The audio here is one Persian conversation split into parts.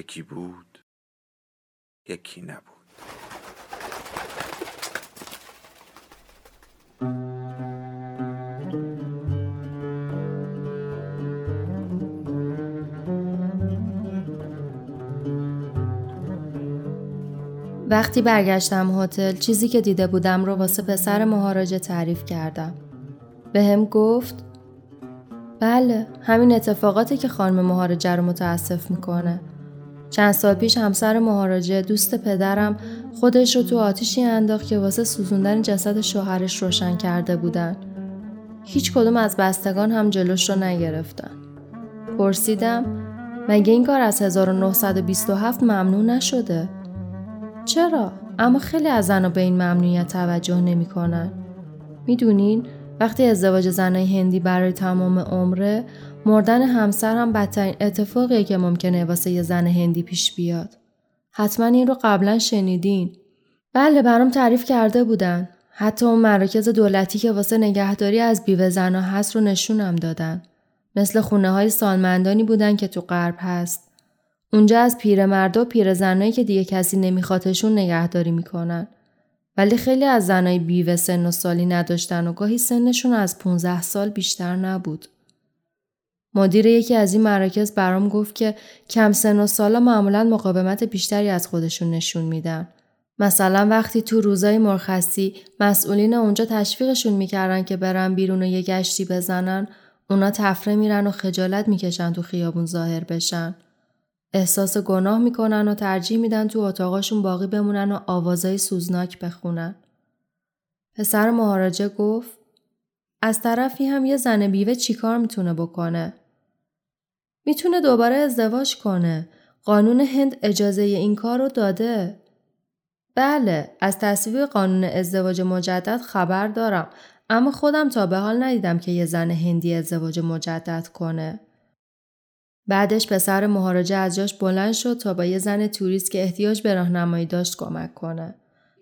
یکی بود یکی نبود وقتی برگشتم هتل چیزی که دیده بودم رو واسه پسر مهاراجه تعریف کردم. به هم گفت بله همین اتفاقاتی که خانم مهاراجه رو متاسف می‌کنه. چند سال پیش همسر مهاراجه دوست پدرم خودش رو تو آتیشی انداخت که واسه سوزوندن جسد شوهرش روشن کرده بودن. هیچ کدوم از بستگان هم جلوش رو نگرفتن. پرسیدم مگه این کار از 1927 ممنوع نشده؟ چرا؟ اما خیلی از زنها به این ممنوعیت توجه نمی‌کنن. می‌دونین وقتی ازدواج زنای هندی برای تمام عمره مردن همسر هم بدترین اتفاقیه که ممکنه واسه یه زن هندی پیش بیاد. حتما این رو قبلا شنیدین. بله برام تعریف کرده بودن. حتی اون مراکز دولتی که واسه نگهداری از بیوه زنا هست رو نشونم دادن. مثل خونه های سالمندانی بودن که تو غرب هست. اونجا از پیرمرد و پیرزنایی که دیگه کسی نمیخوادشون نگهداری می‌کنن. ولی خیلی از زنای بیوه سن و سالی نداشتن و گاهی سنشون از 15 سال بیشتر نبود. مدیر یکی از این مراکز برام گفت که کم سن و سالا معمولا مقاومت بیشتری از خودشون نشون میدن. مثلا وقتی تو روزای مرخصی مسئولین اونجا تشویقشون می‌کردن که برن بیرون و یه گشتی بزنن اونا تفره میرن و خجالت می‌کشن تو خیابون ظاهر بشن. احساس گناه می‌کنن و ترجیح میدن تو اتاقاشون باقی بمونن و آوازای سوزناک بخونن. پسر مهاراجه گفت از طرفی هم یه زن بیوه چیکار می‌تونه بکنه؟ می‌تونه دوباره ازدواج کنه. قانون هند اجازه این کار رو داده. بله، از تصویب قانون ازدواج مجدد خبر دارم. اما خودم تا به حال ندیدم که یه زن هندی ازدواج مجدد کنه. بعدش پسر مهاراجه از جاش بلند شد تا با یه زن توریست که احتیاج به راهنمایی داشت کمک کنه.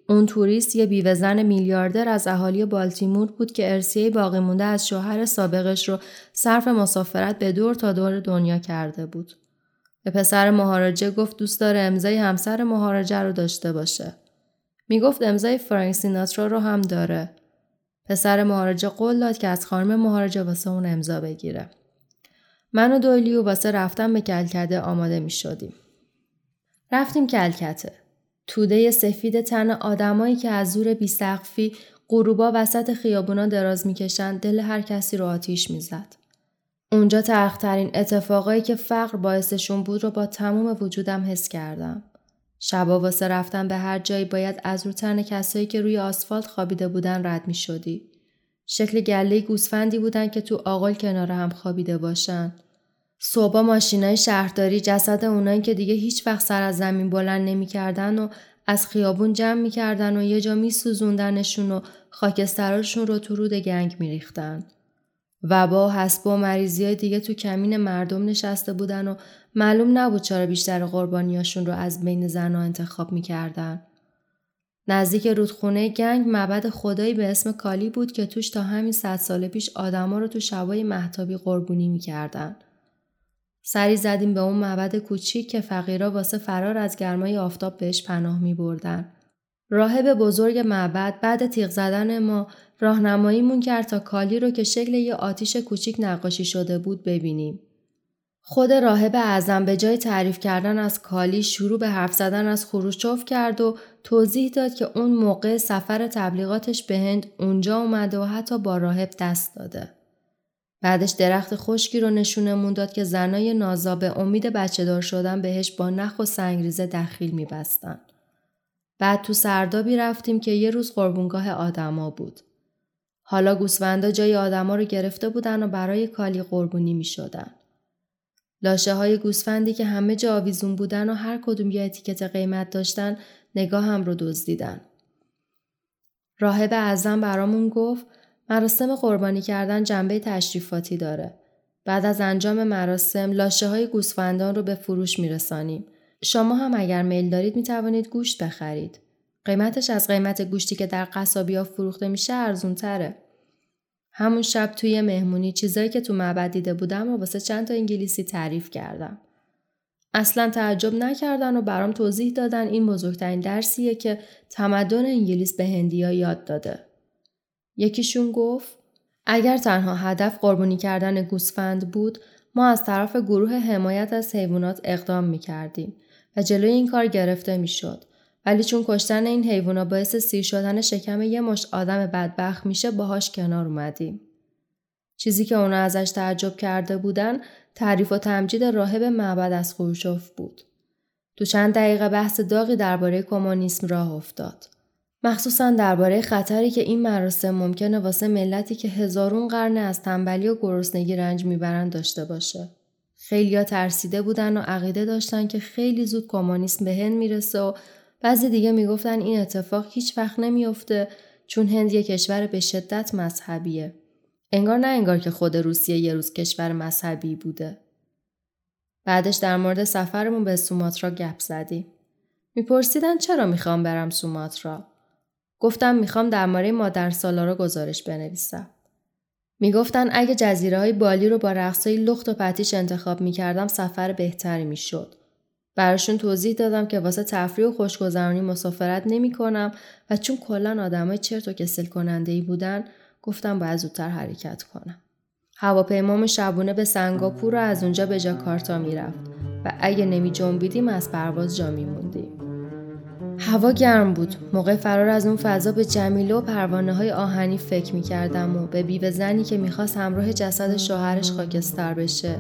اون توریست یه بیوه زن میلیاردر از اهالی بالتیمور بود که ارسیه باقی مونده از شوهر سابقش رو صرف مسافرت به دور تا دور دنیا کرده بود. به پسر مهاراجه گفت دوست داره امضای همسر مهاراجه رو داشته باشه. می‌گفت امضای فرانک سیناترا رو هم داره. پسر مهاراجه قول داد که از خانم مهاراجه واسه اون امضا بگیره. من و دویلیو واسه رفتن به کلکته آماده می شدیم. رفتیم کلکته. توده سفید تن آدمایی که از زور بیسقفی غروبا وسط خیابونا دراز می‌کشند دل هر کسی رو آتیش می‌زد. اونجا تخترین اتفاقایی که فقر باعثشون بود رو با تمام وجودم حس کردم. شبا واسه رفتن به هر جایی باید از رو تن کسایی که روی آسفالت خوابیده بودن رد می شدی. شکل گله گوسفندی بودن که تو آقل کنار هم خوابیده باشن. صبح ماشینای شهرداری جسد اونایی که دیگه هیچ وقت سر از زمین بلند نمی‌کردن و از خیابون جمع می‌کردن و یه جا میسوزوندنشون و خاکستراشون رو تو رود گنگ میریختن. وبا، حسب و مریضی های دیگه تو کمین مردم نشسته بودن و معلوم نبود چرا بیشتر قربانیاشون رو از بین زنها انتخاب می‌کردن. نزدیک رودخونه گنگ معبد خدایی به اسم کالی بود که توش تا همین صد سال پیش آدما رو تو شبای محتابی قربونی می‌کردن. سری زدیم به اون معبد کوچیک که فقیرا واسه فرار از گرمای آفتاب بهش پناه می بردن. راهب بزرگ معبد بعد تیغ زدن ما راهنماییمون کرد تا کالی رو که شکل یه آتیش کوچیک نقاشی شده بود ببینیم. خود راهب اعظم به جای تعریف کردن از کالی شروع به حرف زدن از خروشچوف کرد و توضیح داد که اون موقع سفر تبلیغاتش به هند اونجا اومده و حتی با راهب دست داده. بعدش درخت خشکی رو نشونمون داد که زنای نازا به امید بچه دار شدن بهش با نخ و سنگریزه دخیل میبستن. بعد تو سردابی رفتیم که یه روز قربونگاه آدما بود. حالا گوسفندا جای آدما رو گرفته بودن و برای کالی قربونی می شدن. لاشه های گوسفندی که همه جا آویزون بودن و هر کدوم یه اتیکت قیمت داشتن نگاه هم رو دزدیدن. راهب اعظم برامون گفت مراسم قربانی کردن جنبه تشریفاتی داره. بعد از انجام مراسم لاشه های گوسفندان رو به فروش میرسانیم. شما هم اگر میل دارید می توانید گوشت بخرید. قیمتش از قیمت گوشتی که در قصابی فروخته میشه ارزون تره. همون شب توی مهمونی چیزایی که تو معبد دیده بودم و واسه چند تا انگلیسی تعریف کردم. اصلا تعجب نکردن و برام توضیح دادن این بزرگترین درسیه که تمدن انگلیس به هندیا یاد داده. یکیشون گفت اگر تنها هدف قربانی کردن گوسفند بود ما از طرف گروه حمایت از حیوانات اقدام می کردیم و جلوی این کار گرفته می شد. ولی چون کشتن این حیوانا باعث سیر شدن شکم یه مشت آدم بدبخت میشه باهاش کنار اومدیم. چیزی که اونا ازش تعجب کرده بودن تعریف و تمجید راهب معبد از خروشوف بود. تو چند دقیقه بحث داغی درباره کمونیسم راه افتاد. مخصوصا درباره خطری که این مراسم ممکنه واسه ملتی که هزارون قرن از تنبلی و گرسنگی رنج می‌برن داشته باشه. خیلیا ترسیده بودن و عقیده داشتن که خیلی زود کمونیسم به هند می‌رسه و بعضی دیگه می‌گفتن این اتفاق هیچ وقت نمیافته چون هند یه کشور به شدت مذهبیه. انگار نه انگار که خود روسیه یه روز کشور مذهبی بوده. بعدش در مورد سفرمون به سوماترا گپ زدیم. میپرسیدن چرا می‌خوام برم سوماترا؟ گفتم می‌خوام در مورد مادر سالارا گزارش بنویسم. می‌گفتن اگه جزیره های بالی رو با رقصای لخت و پتیش انتخاب می‌کردم سفر بهتری می‌شد. براشون توضیح دادم که واسه تفریح و خوشگذرانی مسافرت نمی کنم و چون کلا آدمای چرت و کسل کننده ای بودن گفتم باید زودتر حرکت کنم. هواپیمام شبونه به سنگاپور و از اونجا به جاکارتا می‌رفت و اگه نمی جنبیدیم از پرواز جا میموندیم. هوا گرم بود. موقع فرار از اون فضا به جمیله و پروانه های آهنی فکر می کردم و به بیوه زنی که می‌خواست همراه جسد شوهرش خاکستر بشه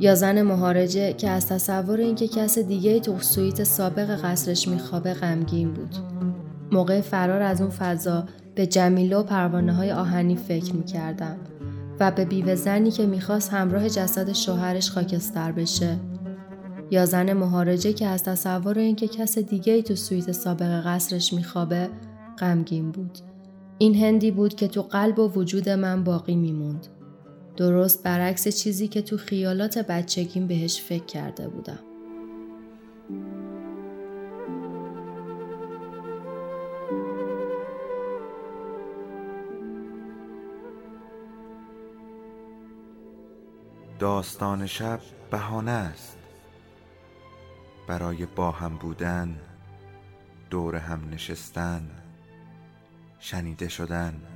یا زن مهارجه که از تصور اینکه کس دیگه تو سویت سابق قصرش میخوابه غمگین بود. موقع فرار از اون فضا به جمیله و پروانه های آهنی فکر می‌کردم و به بیوه زنی که می‌خواست همراه جسد شوهرش خاکستر بشه یا زن مهارجه که از تصور اینکه کس دیگه تو سویت سابق قصرش میخوابه غمگین بود. این هندی بود که تو قلب و وجود من باقی میموند. درست برعکس چیزی که تو خیالات بچگیم بهش فکر کرده بودم. داستان شب بهانه است برای با هم بودن دور هم نشستن شنیده شدن